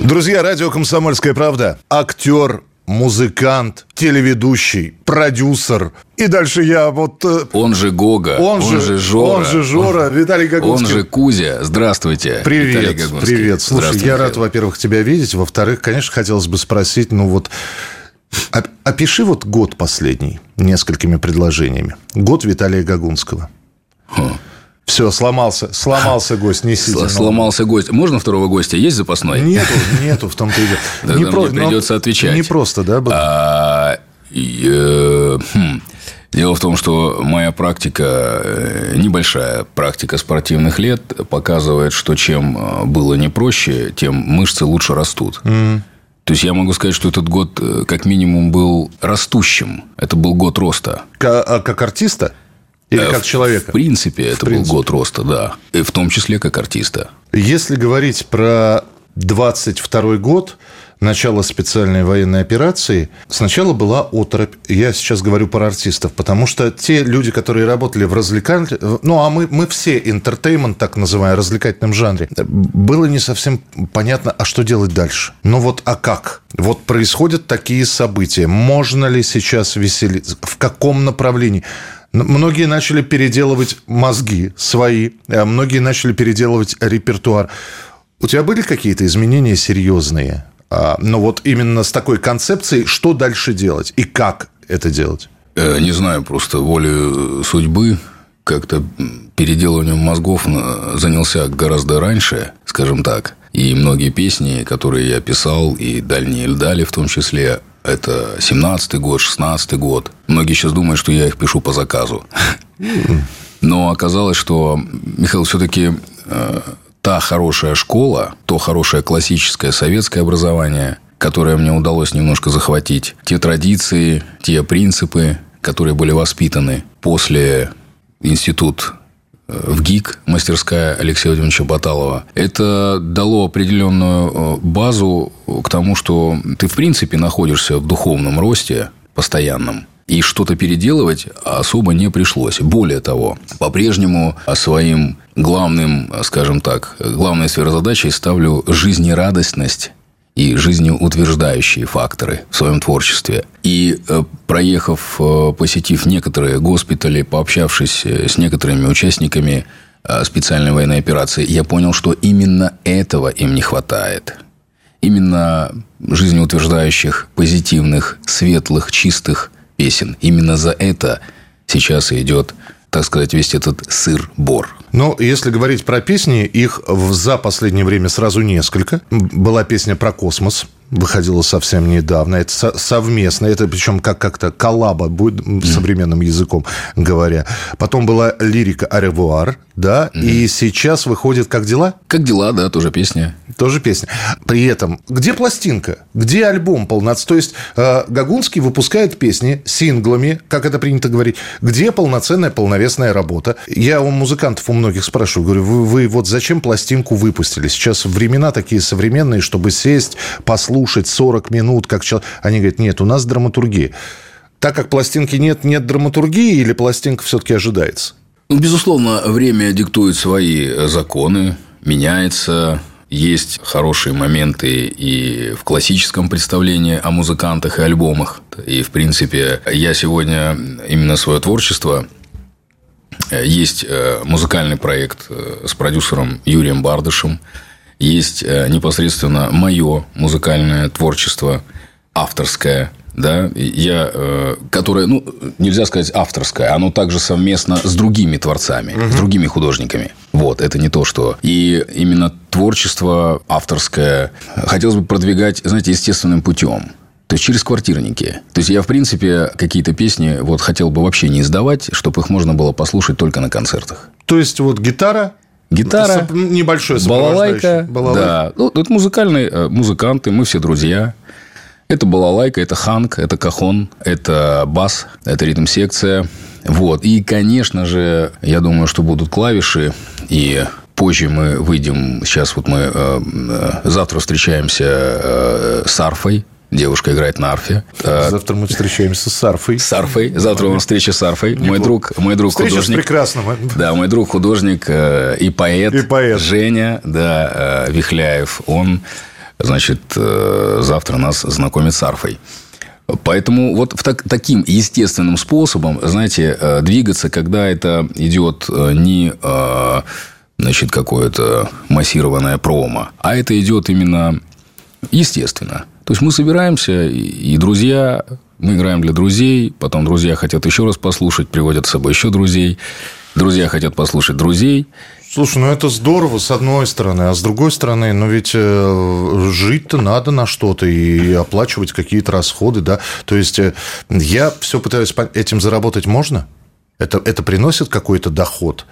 Друзья, радио «Комсомольская правда». Актер, музыкант, телеведущий, продюсер. И дальше я вот... э, Он же Гога, Он, он, же, же Жора, Он же Жора, Виталий он Гагунский. же Кузя. Здравствуйте. Привет, Виталий привет. Слушай, я рад, во-первых, тебя видеть. Во-вторых, конечно, хотелось бы спросить, ну вот, оп- опиши вот год последний несколькими предложениями. Год Виталия Гагунского. Хм. Все, сломался, сломался гость, не Сл- Сломался гость. Можно второго гостя? Есть запасной? Нету, нету в том-то и дело. Тогда мне придется отвечать. Не просто, да? А, э, хм. Дело в том, что моя практика, э, небольшая практика спортивных лет, показывает, что чем э, было не проще, тем мышцы лучше растут. То есть я могу сказать, что этот год э, как минимум был растущим. Это был год роста. Ка- а как артиста? Или Э, как в- человека? В принципе, это принципе. был год роста, да. И в том числе как артиста. Если говорить про 22 год, начало специальной военной операции, сначала была оторопь. Я сейчас говорю про артистов, потому что те люди, которые работали в развлекательном... Ну, а мы, мы все интертеймент, так называемый, развлекательном жанре. Было не совсем понятно, а что делать дальше. Ну вот, а как? Вот происходят такие события. Можно ли сейчас веселиться? В каком направлении? Многие начали переделывать мозги свои, а многие начали переделывать репертуар. У тебя были какие-то изменения серьезные? А, Ну вот именно с такой концепцией, что дальше делать и как это делать? Э, Не знаю, просто волю судьбы как-то переделыванием мозгов занялся гораздо раньше, скажем так. И многие песни, которые я писал, и «Дальние льдали» в том числе, это 17-й год, 16-й год. Многие сейчас думают, что я их пишу по заказу. Но оказалось, что, Михаил, все-таки та хорошая школа, то хорошее классическое советское образование, которое мне удалось немножко захватить, те традиции, те принципы, которые были воспитаны после институт э, в ГИК, мастерская Алексея Владимировича Баталова, это дало определенную э, базу к тому, что ты, в принципе, находишься в духовном росте постоянном. И что-то переделывать особо не пришлось. Более того, по-прежнему своим главным, скажем так, главной сферой ставлю жизнерадостность и жизнеутверждающие факторы в своем творчестве. И э, проехав, э, посетив некоторые госпитали, пообщавшись э, с некоторыми участниками специальной военной операции, я понял, что именно этого им не хватает. Именно жизнеутверждающих, позитивных, светлых, чистых песен. Именно за это сейчас идет, так сказать, весь этот сыр-бор. Но если говорить про песни, их за последнее время сразу несколько. Была песня про космос, выходила совсем недавно. Это со- совместно, это причем как- как-то коллаба, будет м, современным языком говоря. Потом была лирика «Аревуар», да, и сейчас выходит «Как дела?» Как дела, да, тоже песня. Тоже песня. При этом, где пластинка? Где альбом полноценный? То есть, э, Гагунский выпускает песни синглами, как это принято говорить. Где полноценная, полновесная работа? Я у музыкантов у многих спрашиваю, говорю, вы, вы вот зачем пластинку выпустили? Сейчас времена такие современные, чтобы сесть, послушать 40 минут, как человек. Они говорят, нет, у нас драматургия. Так как пластинки нет, нет драматургии или пластинка все-таки ожидается? Ну, безусловно, время диктует свои законы, меняется. Есть хорошие моменты и в классическом представлении о музыкантах и альбомах. И, в принципе, я сегодня именно свое творчество Э, Есть э, музыкальный проект э, с продюсером Юрием Бардышем. Есть э, непосредственно мое музыкальное творчество, авторское, да, я, э, которое, ну, нельзя сказать авторское, оно также совместно с другими творцами, с другими художниками. Вот, это не то, что... И именно творчество авторское хотелось бы продвигать, знаете, естественным путем. То есть через квартирники. То есть я, в принципе, какие-то песни вот хотел бы вообще не издавать, чтобы их можно было послушать только на концертах. То есть, вот гитара, Гитара, небольшое балалайка. Балалайка. да. Ну, это музыкальные э, музыканты, мы все друзья. Это балалайка, это ханг, это кахон, это бас, это ритм-секция. Вот. И, конечно же, я думаю, что будут клавиши. И позже мы выйдем. Сейчас вот мы э, э, завтра встречаемся э, с арфой. Девушка играет на арфе. Завтра мы встречаемся с арфой. С арфой. Завтра у нас встреча с арфой. Мой друг, мой друг Встреча художник. с прекрасным. Да, мой друг художник и поэт. И поэт. Женя, да, Вихляев. Он, значит, завтра нас знакомит с арфой. Поэтому вот в так, таким естественным способом, знаете, двигаться, когда это идет не значит, какое-то массированное промо, а это идет именно естественно. То есть мы собираемся, и друзья, мы играем для друзей, потом друзья хотят еще раз послушать, приводят с собой еще друзей, друзья хотят послушать друзей. Слушай, ну это здорово, с одной стороны, а с другой стороны, ну ведь э, жить-то надо на что-то и оплачивать какие-то расходы, да. То есть э, я все пытаюсь этим заработать можно? Это, это приносит какой-то доход?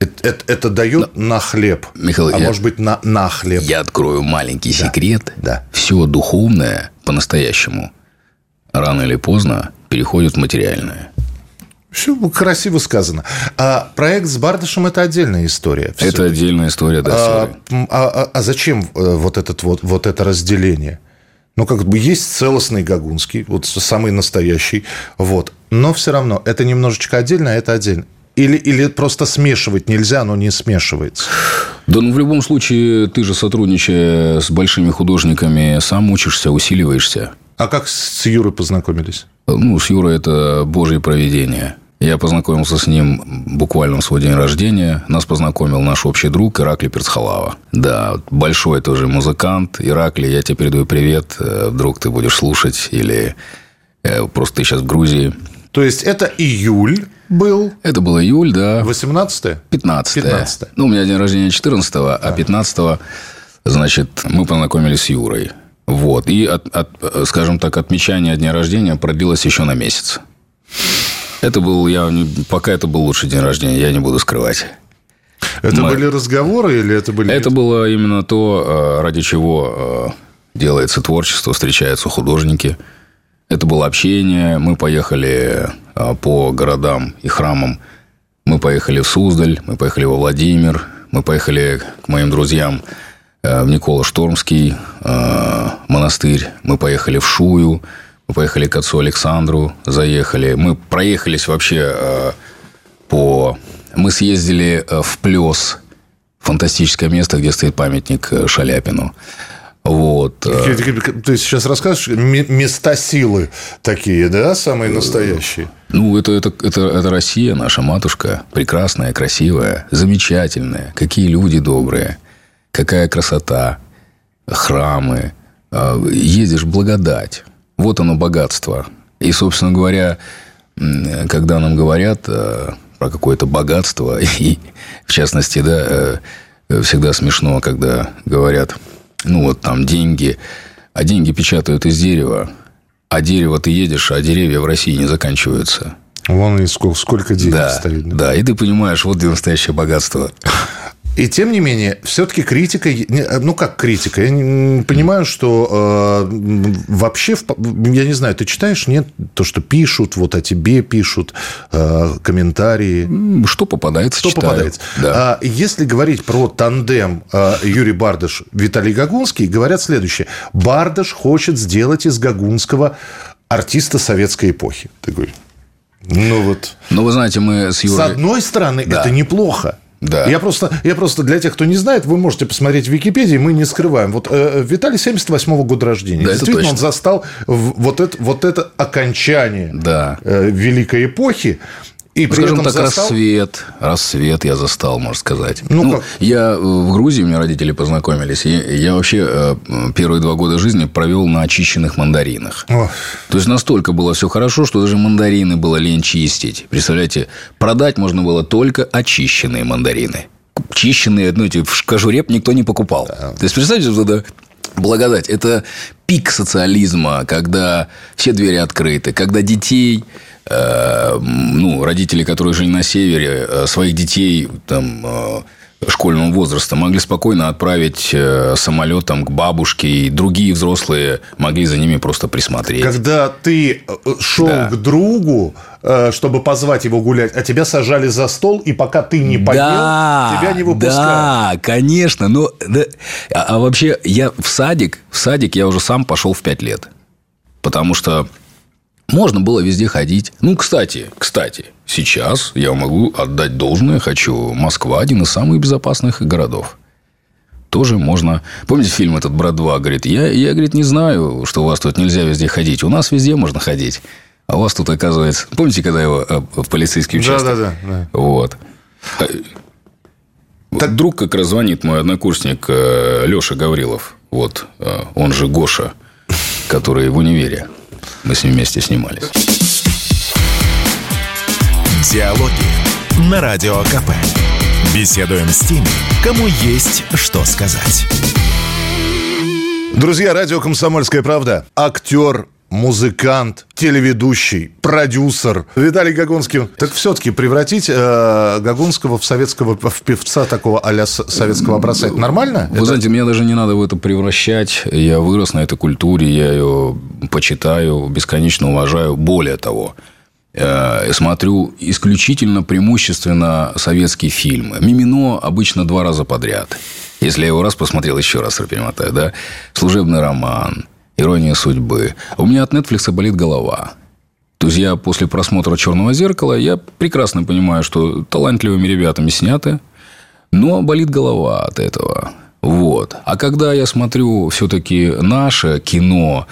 Это, это, это дает Но, на хлеб. Михаил, а я, может быть, на, на хлеб. Я открою маленький Да, секрет. да. Все духовное по-настоящему рано или поздно переходит в материальное. Все красиво сказано. А проект с Бардашем это отдельная история. Это всё-таки. отдельная история, да. А, а, а- а зачем э, вот, этот вот, вот это разделение? Ну, как бы есть целостный Гагунский, вот самый настоящий, вот. Но все равно это немножечко отдельно, а это отдельно. Или, или просто смешивать нельзя, оно не смешивается. Да, ну в любом случае, ты же сотрудничая с большими художниками, сам учишься, усиливаешься. А как с Юрой познакомились? Ну, с Юрой это божье проведение. Я познакомился с ним буквально в свой день рождения. Нас познакомил наш общий друг Ираклий Перцхалава. Да, большой тоже музыкант. Ираклий, я тебе передаю привет. Э, Вдруг ты будешь слушать или э, просто ты сейчас в Грузии. То есть это июль был, Это был июль, да. 18 15 15. Ну, у меня день рождения 14 а 15 значит, мы познакомились с Юрой. Вот. И, от, от, скажем так, отмечание дня рождения продлилось еще на месяц. Это был, я пока это был лучший день рождения, я не буду скрывать. Это Мы- были разговоры или это были... Это было именно то, э, ради чего э, делается творчество, встречаются художники. Это было общение. Мы поехали э, по городам и храмам. Мы поехали в Суздаль, мы поехали во Владимир, мы поехали к моим друзьям э, в Никола Штормский э, монастырь, мы поехали в Шую, мы поехали к отцу Александру, заехали. Мы проехались вообще э, по... Мы съездили в Плес, фантастическое место, где стоит памятник Шаляпину. Вот. э, Какие- какие- Ты сейчас расскажешь ме- места силы такие, да, самые настоящие? Ну, это, это, это, это Россия, наша матушка. Прекрасная, красивая, замечательная. Какие люди добрые. Какая красота. Храмы. Э, Едешь благодать. Вот оно богатство. И, собственно говоря, когда нам говорят э, про какое-то богатство, и в частности, да, э, э, всегда смешно, когда говорят, ну, вот там деньги, а деньги печатают из дерева, а дерево ты едешь, а деревья в России не заканчиваются. Вон и сколько, сколько денег Да, стоит. да. да, и ты понимаешь, вот где настоящее богатство. И тем не менее, все-таки критика, не- ну как критика, я не- понимаю, что э, вообще, я не знаю, ты читаешь, нет, то, что пишут, вот о тебе пишут, э, комментарии. Что попадается, Что читаю. попадается? Да. А если говорить про тандем э, Юрий Бардаш, Виталий Гагунский, говорят следующее. Бардаш хочет сделать из Гагунского артиста советской эпохи. Такой, ну вот... Но вы знаете, мы с С Юрой... одной стороны, Да. это неплохо. Да. Я просто, я просто для тех, кто не знает, вы можете посмотреть в Википедии, мы не скрываем. Вот э, Виталий 78 года рождения. Да, Действительно, он застал вот это, вот это окончание Да. э, великой эпохи. И при Скажем так, застал... рассвет. Рассвет я застал, можно сказать. Ну, как? Я э, в Грузии, у меня родители познакомились. И я вообще э, первые два года жизни провел на очищенных мандаринах. Ох. То есть настолько было все хорошо, что даже мандарины было лень чистить. Представляете, продать можно было только очищенные мандарины. Чищенные, ну, эти в кожуре никто не покупал. То есть, представьте, что это благодать. Это пик социализма, когда все двери открыты, когда детей, ну, родители, которые жили на севере, э, своих детей там э, школьного возраста могли спокойно отправить э, самолетом к бабушке, и другие взрослые могли за ними просто присмотреть. Когда ты э, шел да. к другу, э, чтобы позвать его гулять, а тебя сажали за стол, и пока ты не поел, да, тебя не выпускали. Да, конечно. Но, да, а, а вообще, я в садик, в садик я уже сам пошел в 5 лет. Потому что можно было везде ходить. Ну, кстати, кстати, сейчас я могу отдать должное. Хочу. Москва – один из самых безопасных городов. Тоже можно... Помните фильм этот «Брат 2»? Говорит, я, я говорит, не знаю, что у вас тут нельзя везде ходить. У нас везде можно ходить. А у вас тут, оказывается... Помните, когда его э, в полицейский участок? Да, да, да. Вот. Э, так... Друг как раз звонит мой однокурсник э, Леша Гаврилов. Вот, он же Гоша, который в универе. Мы с ним вместе снимались. Диалоги на Радио КП. Беседуем с теми, кому есть что сказать. Друзья, радио «Комсомольская правда». Актер музыкант, телеведущий, продюсер Виталий Гагунский. Так все-таки превратить э, Гагунского в советского в певца такого а советского образца, это нормально? Вы это... знаете, мне даже не надо в это превращать. Я вырос на этой культуре, я ее почитаю, бесконечно уважаю. Более того, э, смотрю исключительно преимущественно советские фильмы. Мимино обычно два раза подряд. Если я его раз посмотрел, еще раз перемотаю, да? «Служебный роман», Ирония судьбы. У меня от Netflix болит голова. То после просмотра «Черного зеркала» я прекрасно понимаю, что талантливыми ребятами сняты, но болит голова от этого. Вот. А когда я смотрю все-таки наше кино,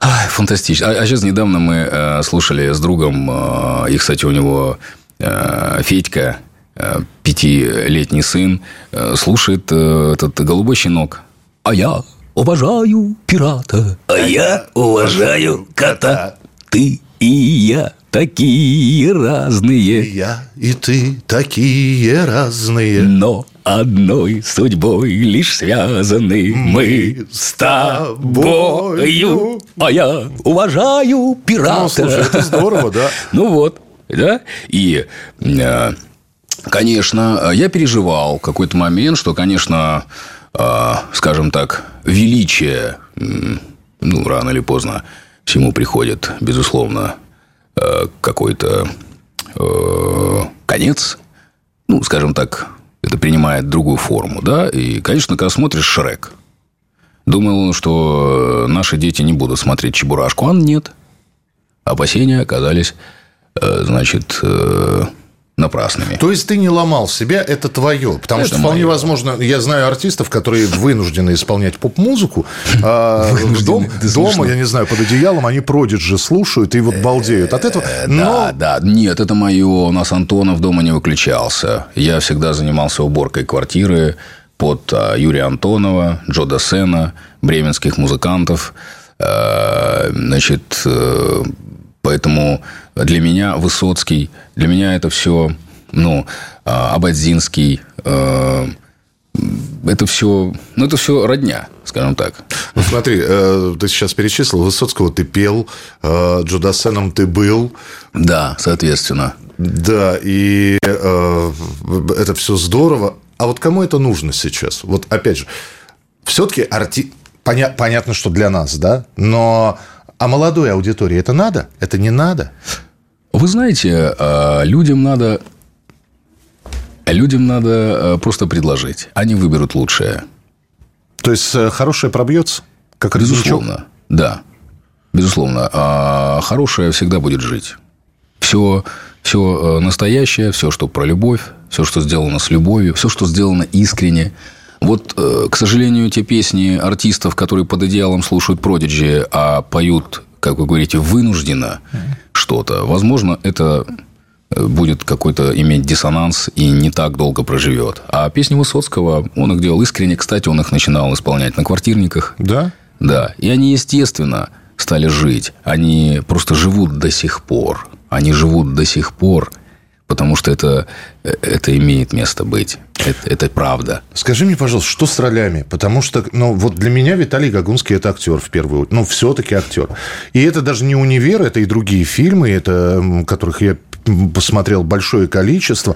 Ай, фантастично. А, а сейчас недавно мы э, слушали с другом, э, и, кстати, у него э, Федька, э, пятилетний сын, э, слушает э, этот голубой щенок. А я уважаю пирата. А я уважаю кота. Ты и я такие разные. И я и ты такие разные. Но одной судьбой лишь связаны мы с тобою. А я уважаю пирата. Ну, слушай, это здорово, да? Ну вот, да? И, э, конечно, я переживал какой-то момент, что, конечно, скажем так, величие, ну, рано или поздно всему приходит, безусловно, э, какой-то э, конец. Ну, скажем так, это принимает другую форму, да. И, конечно, когда смотришь Шрек, думал, что наши дети не будут смотреть Чебурашку, а нет. Опасения оказались, э, значит, напрасными. То есть ты не ломал себя, это твое. Потому это что вполне мое. возможно, я знаю артистов, которые вынуждены исполнять поп-музыку. А дом, дома, я не знаю, под одеялом они продиджи слушают и вот балдеют от этого. Э, но... Да, да. Нет, это мое. У нас Антонов дома не выключался. Я всегда занимался уборкой квартиры под а, Юрия Антонова, Джо Досена, бременских музыкантов. А, значит, э, Поэтому для меня Высоцкий, для меня это все, ну, а, Абадзинский, э, это все, ну, это все родня, скажем так. Ну, смотри, э, ты сейчас перечислил, Высоцкого ты пел, э, Джудасеном ты был. Да, соответственно. Да, и это все здорово. А вот кому это нужно сейчас? Вот опять же, все-таки арти... Поня... понятно, что для нас, да, но а молодой аудитории это надо? Это не надо? Вы знаете, а, людям надо... Людям надо а, просто предложить. Они выберут лучшее. То есть, э, хорошее пробьется? Как Безусловно, да. Безусловно. А хорошее всегда будет жить. Все, все э, настоящее, все, что про любовь, все, что сделано с любовью, все, что сделано искренне – вот, э, к сожалению, те песни артистов, которые под одеялом слушают продиджи, а поют, как вы говорите, вынужденно что-то, возможно, это э, будет какой-то иметь диссонанс и не так долго проживет. А песни Высоцкого, он их делал искренне. Кстати, он их начинал исполнять на квартирниках. Да? Да. И они, естественно, стали жить. Они просто живут до сих пор. Они живут до сих пор потому что это, это имеет место быть. Это, это правда. Скажи мне, пожалуйста, что с ролями? Потому что, ну, вот для меня Виталий Гагунский – это актер в первую очередь. Ну, все-таки актер. И это даже не «Универ», это и другие фильмы, это, которых я посмотрел большое количество.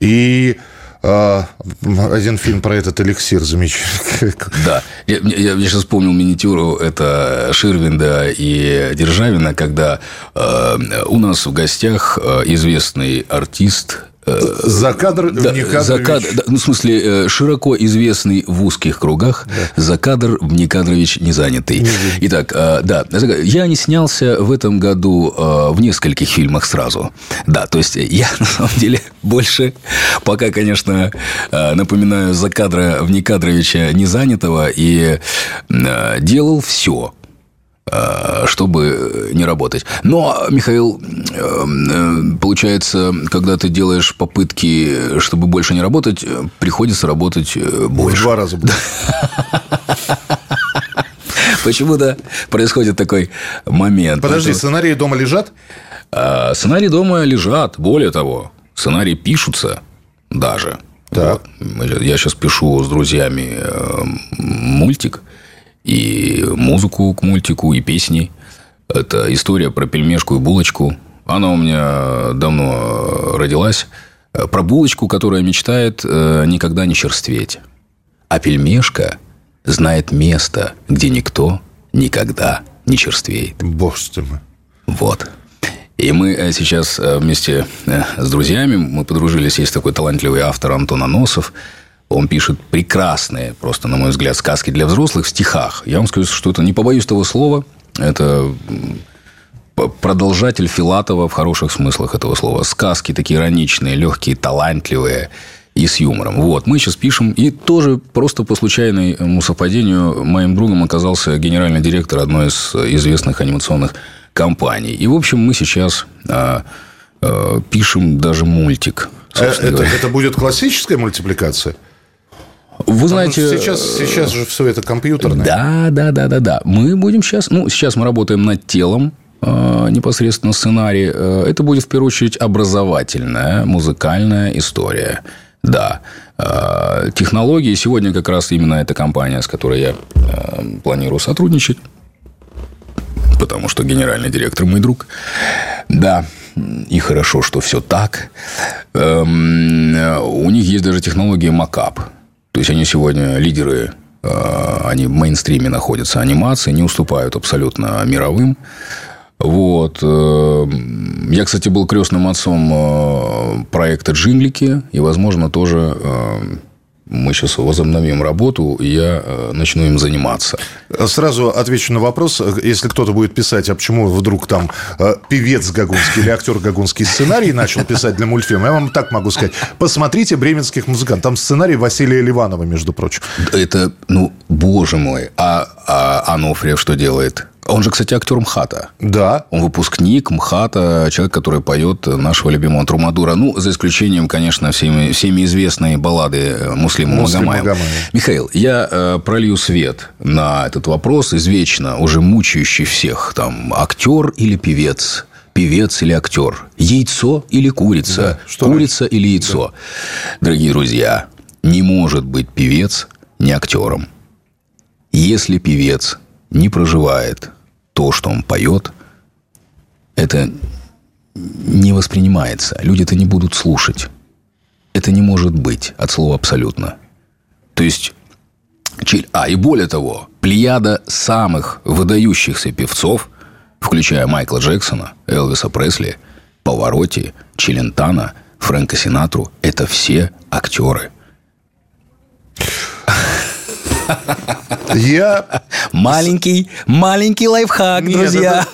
И один фильм про этот эликсир замечательный. Да. Я, я, я сейчас вспомнил миниатюру. Это Ширвинда и Державина, когда э, у нас в гостях э, известный артист за кадр да, за кадр, да, ну, в смысле, э, широко известный в узких кругах, да. за кадр Никадрович не занятый. Не Итак, э, да, я не снялся в этом году э, в нескольких фильмах сразу. Да, то есть, я на самом деле больше, пока, конечно, напоминаю за кадра Вникадровича не занятого и делал все чтобы не работать. Но, Михаил, получается, когда ты делаешь попытки, чтобы больше не работать, приходится работать больше. В два раза больше. Почему-то происходит такой момент. Подожди, сценарии дома лежат? Сценарии дома лежат. Более того, сценарии пишутся даже. Так. Я сейчас пишу с друзьями мультик – и музыку к мультику, и песни. Это история про пельмешку и булочку. Она у меня давно родилась. Про булочку, которая мечтает э, никогда не черстветь. А пельмешка знает место, где никто никогда не черствеет. Боже ты мой. Вот. И мы э, сейчас э, вместе с друзьями, мы подружились, есть такой талантливый автор Антон Аносов, он пишет прекрасные, просто, на мой взгляд, сказки для взрослых в стихах. Я вам скажу, что это, не побоюсь того слова, это продолжатель Филатова в хороших смыслах этого слова. Сказки такие ироничные, легкие, талантливые и с юмором. Вот, мы сейчас пишем. И тоже просто по случайному совпадению моим другом оказался генеральный директор одной из известных анимационных компаний. И, в общем, мы сейчас а, а, пишем даже мультик. Э, это, это будет классическая мультипликация? Вы знаете... Сейчас, сейчас же все это компьютерное. Да, да, да, да, да. Мы будем сейчас... Ну, сейчас мы работаем над телом, э, непосредственно сценарий. Э, это будет, в первую очередь, образовательная, музыкальная история. Да. Э, технологии. Сегодня как раз именно эта компания, с которой я планирую сотрудничать. Потому что генеральный директор мой друг. Да. И хорошо, что все так. Эм, у них есть даже технология макап. То есть они сегодня лидеры, э, они в мейнстриме находятся анимации, не уступают абсолютно мировым. Вот. Э, я, кстати, был крестным отцом э, проекта «Джинглики», и, возможно, тоже мы сейчас возобновим работу, и я э, начну им заниматься. Сразу отвечу на вопрос. Если кто-то будет писать, а почему вдруг там э, певец Гагунский или актер Гагунский сценарий начал писать для мультфильма, я вам так могу сказать. Посмотрите «Бременских музыкантов». Там сценарий Василия Ливанова, между прочим. Это, ну, боже мой. А, а Анофриев что делает? Он же, кстати, актер МХАТа. Да. Он выпускник МХАТа, человек, который поет нашего любимого Трумадура. Ну, за исключением, конечно, всеми, всеми известной баллады Муслима Муслим Магомаева. Магомаев. Михаил, я э, пролью свет на этот вопрос, извечно уже мучающий всех. Там, актер или певец? Певец или актер? Яйцо или курица? Да, что курица раньше? или яйцо? Да. Дорогие друзья, не может быть певец не актером. Если певец не проживает то, что он поет, это не воспринимается. Люди это не будут слушать. Это не может быть от слова абсолютно. То есть, а и более того, плеяда самых выдающихся певцов, включая Майкла Джексона, Элвиса Пресли, Паваротти, Челентана, Фрэнка Синатру, это все актеры. Я... Маленький, маленький лайфхак, нет, друзья.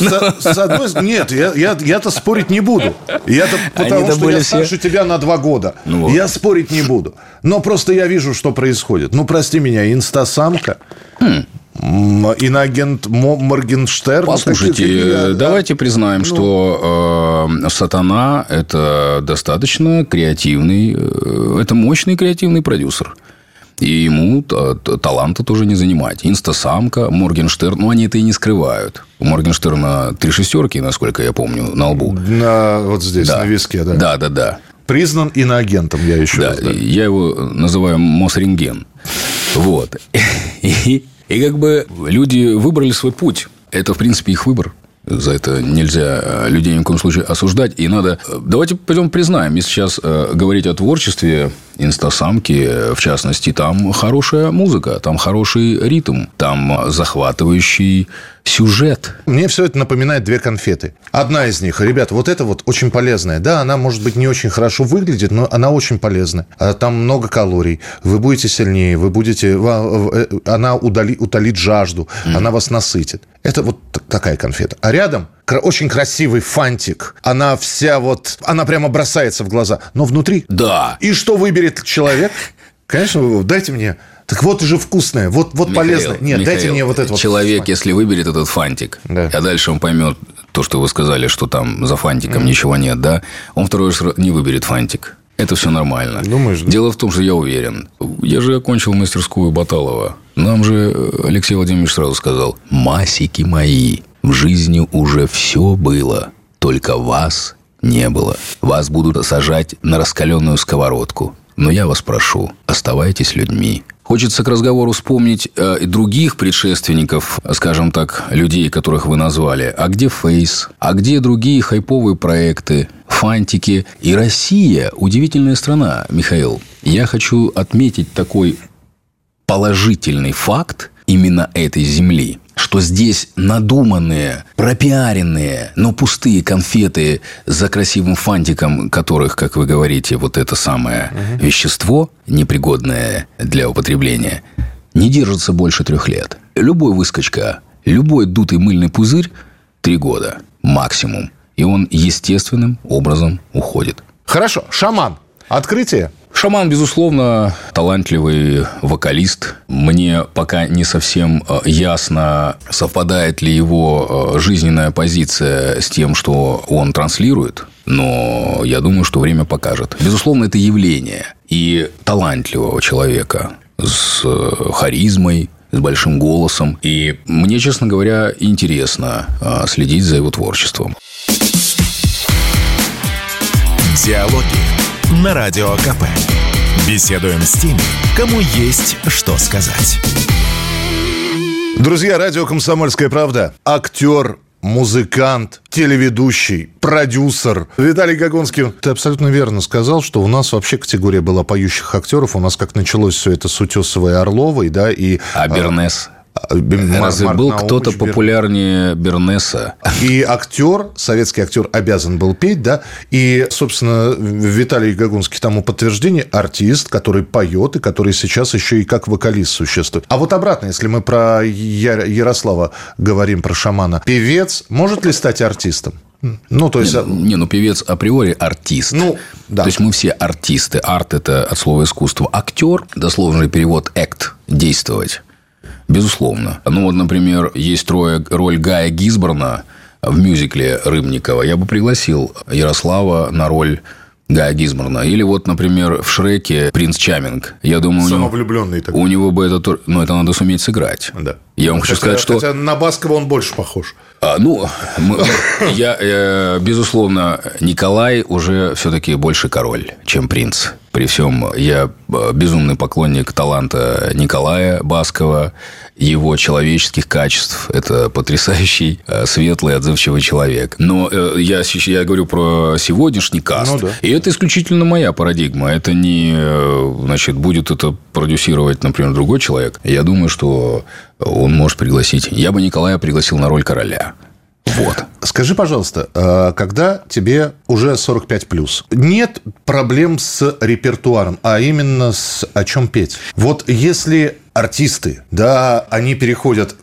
Это, с, с одной нет, я, я, я-то спорить не буду. Я-то потому что я старше тебя на два года. Ну вот. Я спорить не буду. Но просто я вижу, что происходит. Ну, прости меня, инстасамка. Хм. Иноагент Моргенштерн. Послушайте, такие, давайте да? признаем, ну... что э, Сатана – это достаточно креативный, э, это мощный креативный продюсер. И ему таланта тоже не занимать. Инстасамка, Моргенштерн, ну, они это и не скрывают. У Моргенштерна три шестерки, насколько я помню, на лбу. На, вот здесь, да. на виске, да. Да, да, да. Признан иноагентом, я еще да, раз. Да. Я его называю Мосренген. Вот. И, и как бы люди выбрали свой путь. Это, в принципе, их выбор. За это нельзя э, людей ни в коем случае осуждать. И надо... Э, давайте пойдем признаем, если сейчас э, говорить о творчестве инстасамки, в частности, там хорошая музыка, там хороший ритм, там захватывающий сюжет. Мне все это напоминает две конфеты. Одна из них, ребята, вот это вот очень полезная. Да, она, может быть, не очень хорошо выглядит, но она очень полезная. А там много калорий. Вы будете сильнее, вы будете... Она удали, утолит жажду, mm. она вас насытит. Это вот такая конфета. А рядом очень красивый фантик. Она вся вот... Она прямо бросается в глаза. Но внутри... Да. И что выберет человек? Конечно, дайте мне так вот уже вкусное, вот, вот Михаил, полезное. Нет, Михаил, дайте мне вот это Человек, вот. если выберет этот фантик, да. а дальше он поймет то, что вы сказали, что там за фантиком mm. ничего нет, да, он второй раз не выберет фантик. Это все нормально. Думаешь, да? Дело в том, что я уверен. Я же окончил мастерскую Баталова. Нам же Алексей Владимирович сразу сказал, масики мои, в жизни уже все было, только вас не было. Вас будут сажать на раскаленную сковородку. Но я вас прошу, оставайтесь людьми. Хочется к разговору вспомнить э, других предшественников, скажем так, людей, которых вы назвали. А где Фейс? А где другие хайповые проекты? Фантики и Россия – удивительная страна, Михаил. Я хочу отметить такой положительный факт именно этой земли что здесь надуманные, пропиаренные, но пустые конфеты за красивым фантиком, которых, как вы говорите, вот это самое угу. вещество, непригодное для употребления, не держится больше трех лет. Любой выскочка, любой дутый мыльный пузырь – три года максимум. И он естественным образом уходит. Хорошо. Шаман. Открытие? Шаман, безусловно, талантливый вокалист. Мне пока не совсем э, ясно, совпадает ли его э, жизненная позиция с тем, что он транслирует. Но я думаю, что время покажет. Безусловно, это явление и талантливого человека с э, харизмой, с большим голосом. И мне, честно говоря, интересно следить за его творчеством. Диалоги на Радио КП. Беседуем с теми, кому есть что сказать. Друзья, радио «Комсомольская правда». Актер, музыкант, телеведущий, продюсер. Виталий Гагонский, ты абсолютно верно сказал, что у нас вообще категория была поющих актеров. У нас как началось все это с Утесовой и Орловой, да, и... А Бернес? Разве был кто-то популярнее Бернеса? И актер, советский актер обязан был петь, да, и, собственно, Виталий Гагунский тому подтверждение, артист, который поет и который сейчас еще и как вокалист существует. А вот обратно, если мы про Ярослава говорим, про шамана, певец может ли стать артистом? Ну, то есть... Не, не, ну, певец априори артист. Ну, да. То есть, мы все артисты. Арт – это от слова искусство. Актер, дословный перевод «act» – действовать. Безусловно. Ну, вот, например, есть роль, роль Гая Гизборна в мюзикле Рыбникова. Я бы пригласил Ярослава на роль Гая Гизборна. Или вот, например, в Шреке принц Чаминг. Я думаю, Самовлюбленный у него, у него бы это... Ну, это надо суметь сыграть. Да. Я вам хотя, хочу сказать, что... Хотя на Баскова он больше похож. А, ну, мы, я, э, безусловно, Николай уже все-таки больше король, чем принц. При всем я э, безумный поклонник таланта Николая Баскова, его человеческих качеств. Это потрясающий, э, светлый, отзывчивый человек. Но э, я, я говорю про сегодняшний каст. Ну, да. И это исключительно моя парадигма. Это не, значит, будет это продюсировать, например, другой человек. Я думаю, что он может пригласить. Я бы Николая пригласил на роль короля. Вот. Скажи, пожалуйста, а когда тебе уже 45 плюс, нет проблем с репертуаром, а именно с о чем петь? Вот если артисты, да, они переходят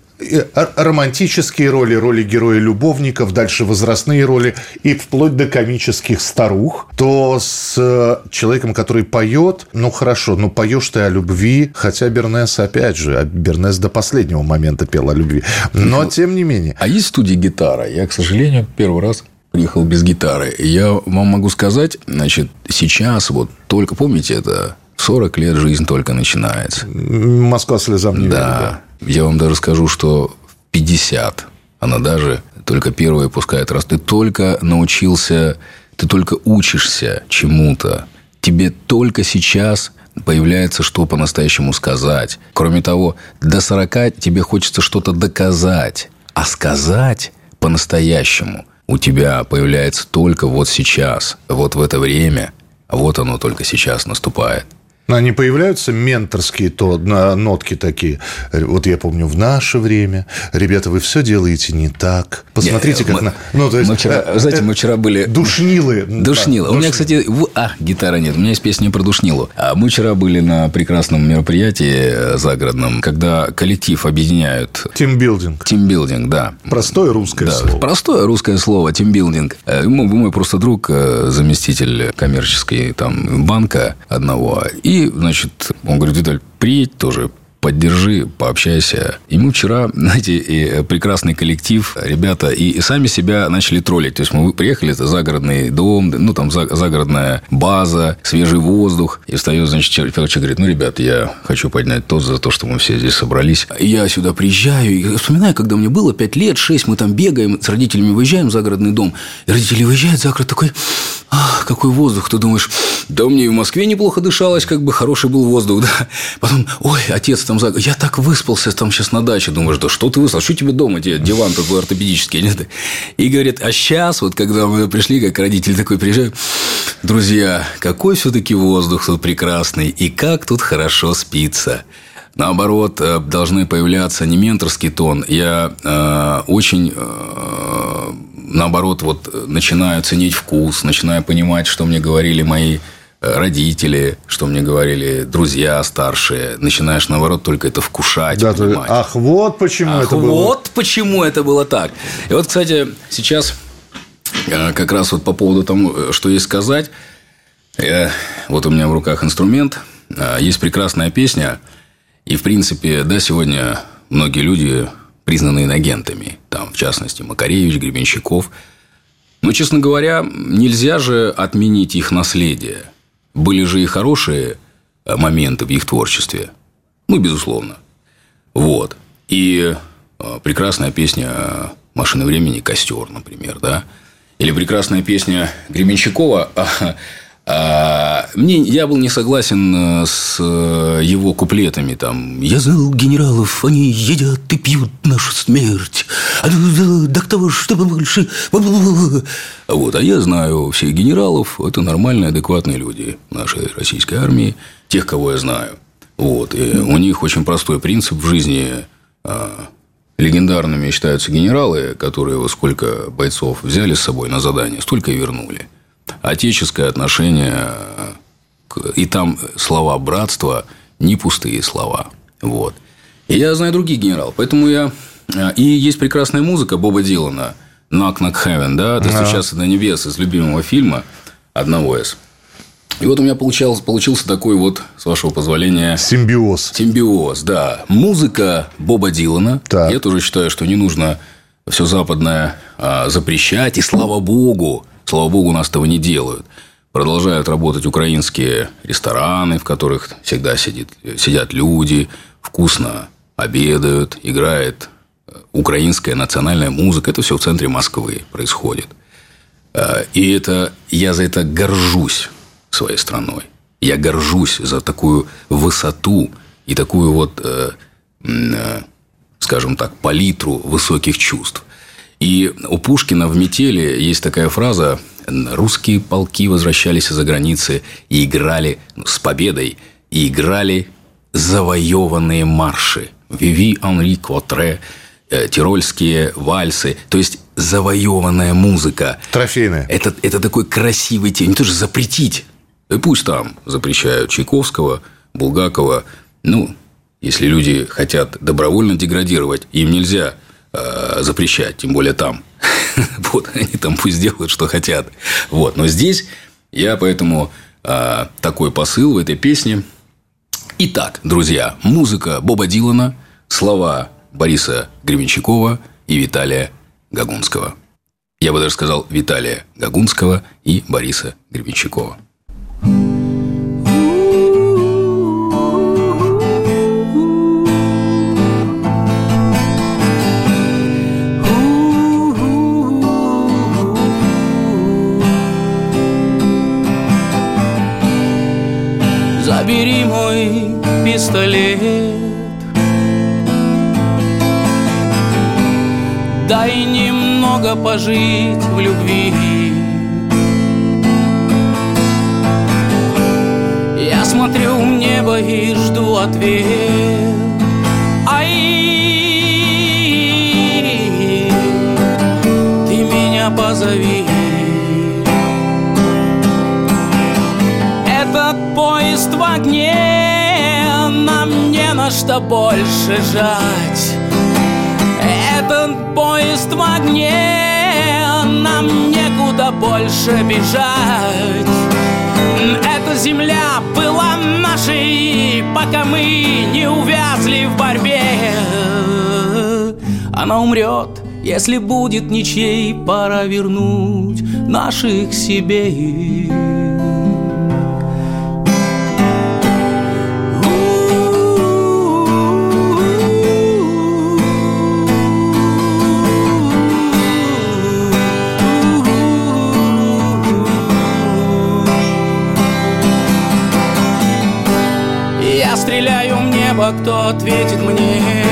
романтические роли, роли героя-любовников, дальше возрастные роли и вплоть до комических старух, то с э, человеком, который поет, ну хорошо, ну поешь ты о любви, хотя Бернес, опять же, Бернес до последнего момента пел о любви, но ну, тем не менее. А есть студия гитара? Я, к сожалению, первый раз приехал без гитары. Я вам могу сказать, значит, сейчас вот только, помните это, 40 лет жизнь только начинается. Москва слезам не да. верит. Да. Я вам даже скажу, что в 50 она даже только первая пускает, раз ты только научился, ты только учишься чему-то, тебе только сейчас появляется, что по-настоящему сказать. Кроме того, до 40 тебе хочется что-то доказать. А сказать по-настоящему у тебя появляется только вот сейчас, вот в это время, вот оно только сейчас наступает. А не появляются менторские то, нотки такие? Вот я помню, в наше время, ребята, вы все делаете не так. Посмотрите, как мы, на... Ну, то есть, мы вчера, э, знаете, мы вчера были... Душнилы. Душнилы. Да, у меня, кстати... В... А, гитара нет. У меня есть песня про душнилу. А мы вчера были на прекрасном мероприятии э, загородном, когда коллектив объединяют... Тимбилдинг. Тимбилдинг, да. Простое русское да, слово. Простое русское слово, тимбилдинг. Э, мой, мой просто друг, заместитель коммерческий там банка одного. И значит, он говорит, Виталь, приедь тоже поддержи, пообщайся. И мы вчера, знаете, и э, прекрасный коллектив, ребята, и сами себя начали троллить. То есть, мы приехали, это загородный дом, ну, там загородная база, свежий воздух. И встает, значит, человек говорит, ну, ребят, я хочу поднять тост за то, что мы все здесь собрались. Я сюда приезжаю и вспоминаю, когда мне было 5 лет, 6, мы там бегаем, с родителями выезжаем в загородный дом. И родители выезжают, загород такой, ах, какой воздух. Ты думаешь, да мне и в Москве неплохо дышалось, как бы хороший был воздух, да. Потом, ой, отец там за... Я так выспался там сейчас на даче. Думаешь, да что ты выспал? Что тебе дома? Тебе диван такой ортопедический. Нет? И говорит, а сейчас, вот когда мы пришли, как родители такой приезжают, друзья, какой все-таки воздух тут прекрасный, и как тут хорошо спится. Наоборот, э, должны появляться не менторский тон. Я э, очень, э, наоборот, вот начинаю ценить вкус, начинаю понимать, что мне говорили мои родители, что мне говорили друзья старшие. Начинаешь, наоборот, только это вкушать, да, понимать. Ах, вот почему Ах, это было. вот почему это было так. И вот, кстати, сейчас э, как раз вот по поводу того, э, что есть сказать. Я, вот у меня в руках инструмент. Э, есть прекрасная песня. И, в принципе, да, сегодня многие люди признаны инагентами. Там, в частности, Макаревич, Гребенщиков. Но, честно говоря, нельзя же отменить их наследие – были же и хорошие э, моменты в их творчестве. Ну, безусловно. Вот. И э, прекрасная песня «Машины времени. Костер», например, да? Или прекрасная песня Гременщикова А, мне, я был не согласен э, с э, его куплетами. Там, я знал генералов, они едят и пьют нашу смерть. А до того, чтобы больше... Вот, а я знаю всех генералов. Это нормальные, адекватные люди нашей российской армии. Тех, кого я знаю. Вот, и у них очень простой принцип в жизни. А, легендарными считаются генералы, которые сколько бойцов взяли с собой на задание, столько и вернули отеческое отношение, и там слова братства не пустые слова. Вот. И я знаю других генералов. Поэтому я... И есть прекрасная музыка Боба Дилана «Knock Knock Heaven», да, «Достучаться до небес» из любимого фильма одного из. И вот у меня получался, получился такой вот, с вашего позволения... Симбиоз. Симбиоз, да. Музыка Боба Дилана. Так. Я тоже считаю, что не нужно все западное а, запрещать. И слава богу, Слава богу, у нас этого не делают. Продолжают работать украинские рестораны, в которых всегда сидит, сидят люди, вкусно обедают, играет э, украинская национальная музыка. Это все в центре Москвы происходит. Э, и это, я за это горжусь своей страной. Я горжусь за такую высоту и такую вот, э, скажем так, палитру высоких чувств. И у Пушкина в «Метели» есть такая фраза «Русские полки возвращались из-за границы и играли ну, с победой, и играли завоеванные марши. Виви Анри Квотре, э, тирольские вальсы, то есть завоеванная музыка. Трофейная. Это, это такой красивый тень. Не то же запретить. И пусть там запрещают Чайковского, Булгакова. Ну, если люди хотят добровольно деградировать, им нельзя – запрещать, тем более там. вот, они там пусть делают, что хотят. Вот, но здесь я поэтому э, такой посыл в этой песне. Итак, друзья, музыка Боба Дилана, слова Бориса Гребенщикова и Виталия Гагунского. Я бы даже сказал Виталия Гагунского и Бориса Гребенщикова. Забери мой пистолет дай немного пожить в любви. Я смотрю в небо и жду ответ. Ай, ты меня позови. Огне, нам не на что больше жать. Этот поезд в огне, нам некуда больше бежать. Эта земля была нашей, пока мы не увязли в борьбе. Она умрет, если будет ничей, пора вернуть наших себе. Ответит мне?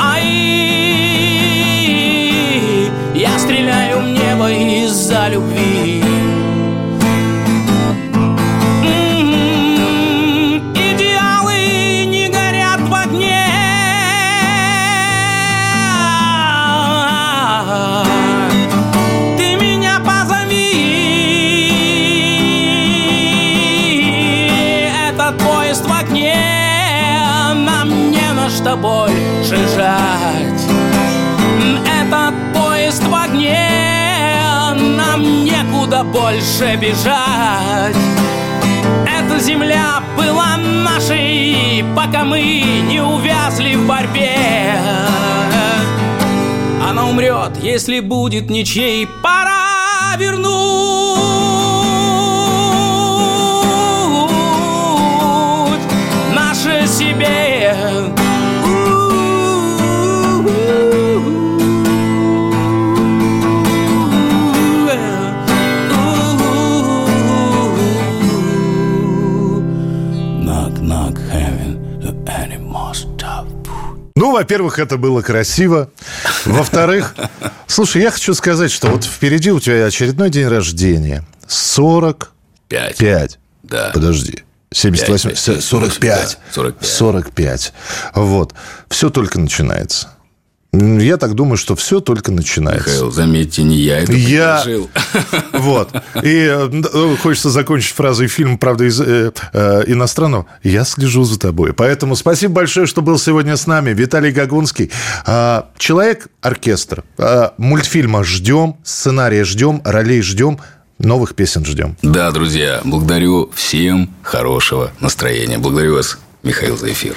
Ай, я стреляю в небо из-за любви. Бежать Эта земля была нашей Пока мы не увязли в борьбе она умрет, если будет ничей. Пора вернуть наше себе. Ну, во-первых, это было красиво. Во-вторых, слушай, я хочу сказать, что вот впереди у тебя очередной день рождения. 45. Пять. Да. Подожди. 78, Пять, пять, 45. да, 45. 45. Вот. Все только начинается. Я так думаю, что все только начинается. Михаил, заметьте, не я это Я- предложил. Вот. И э, э, хочется закончить фразой фильм, правда, из э, э, иностранного. Я слежу за тобой. Поэтому спасибо большое, что был сегодня с нами. Виталий Гагунский. А, Человек-оркестр. А, Мультфильма ждем, сценария ждем, ролей ждем, новых песен ждем. Да, друзья, благодарю всем хорошего настроения. Благодарю вас, Михаил, за эфир.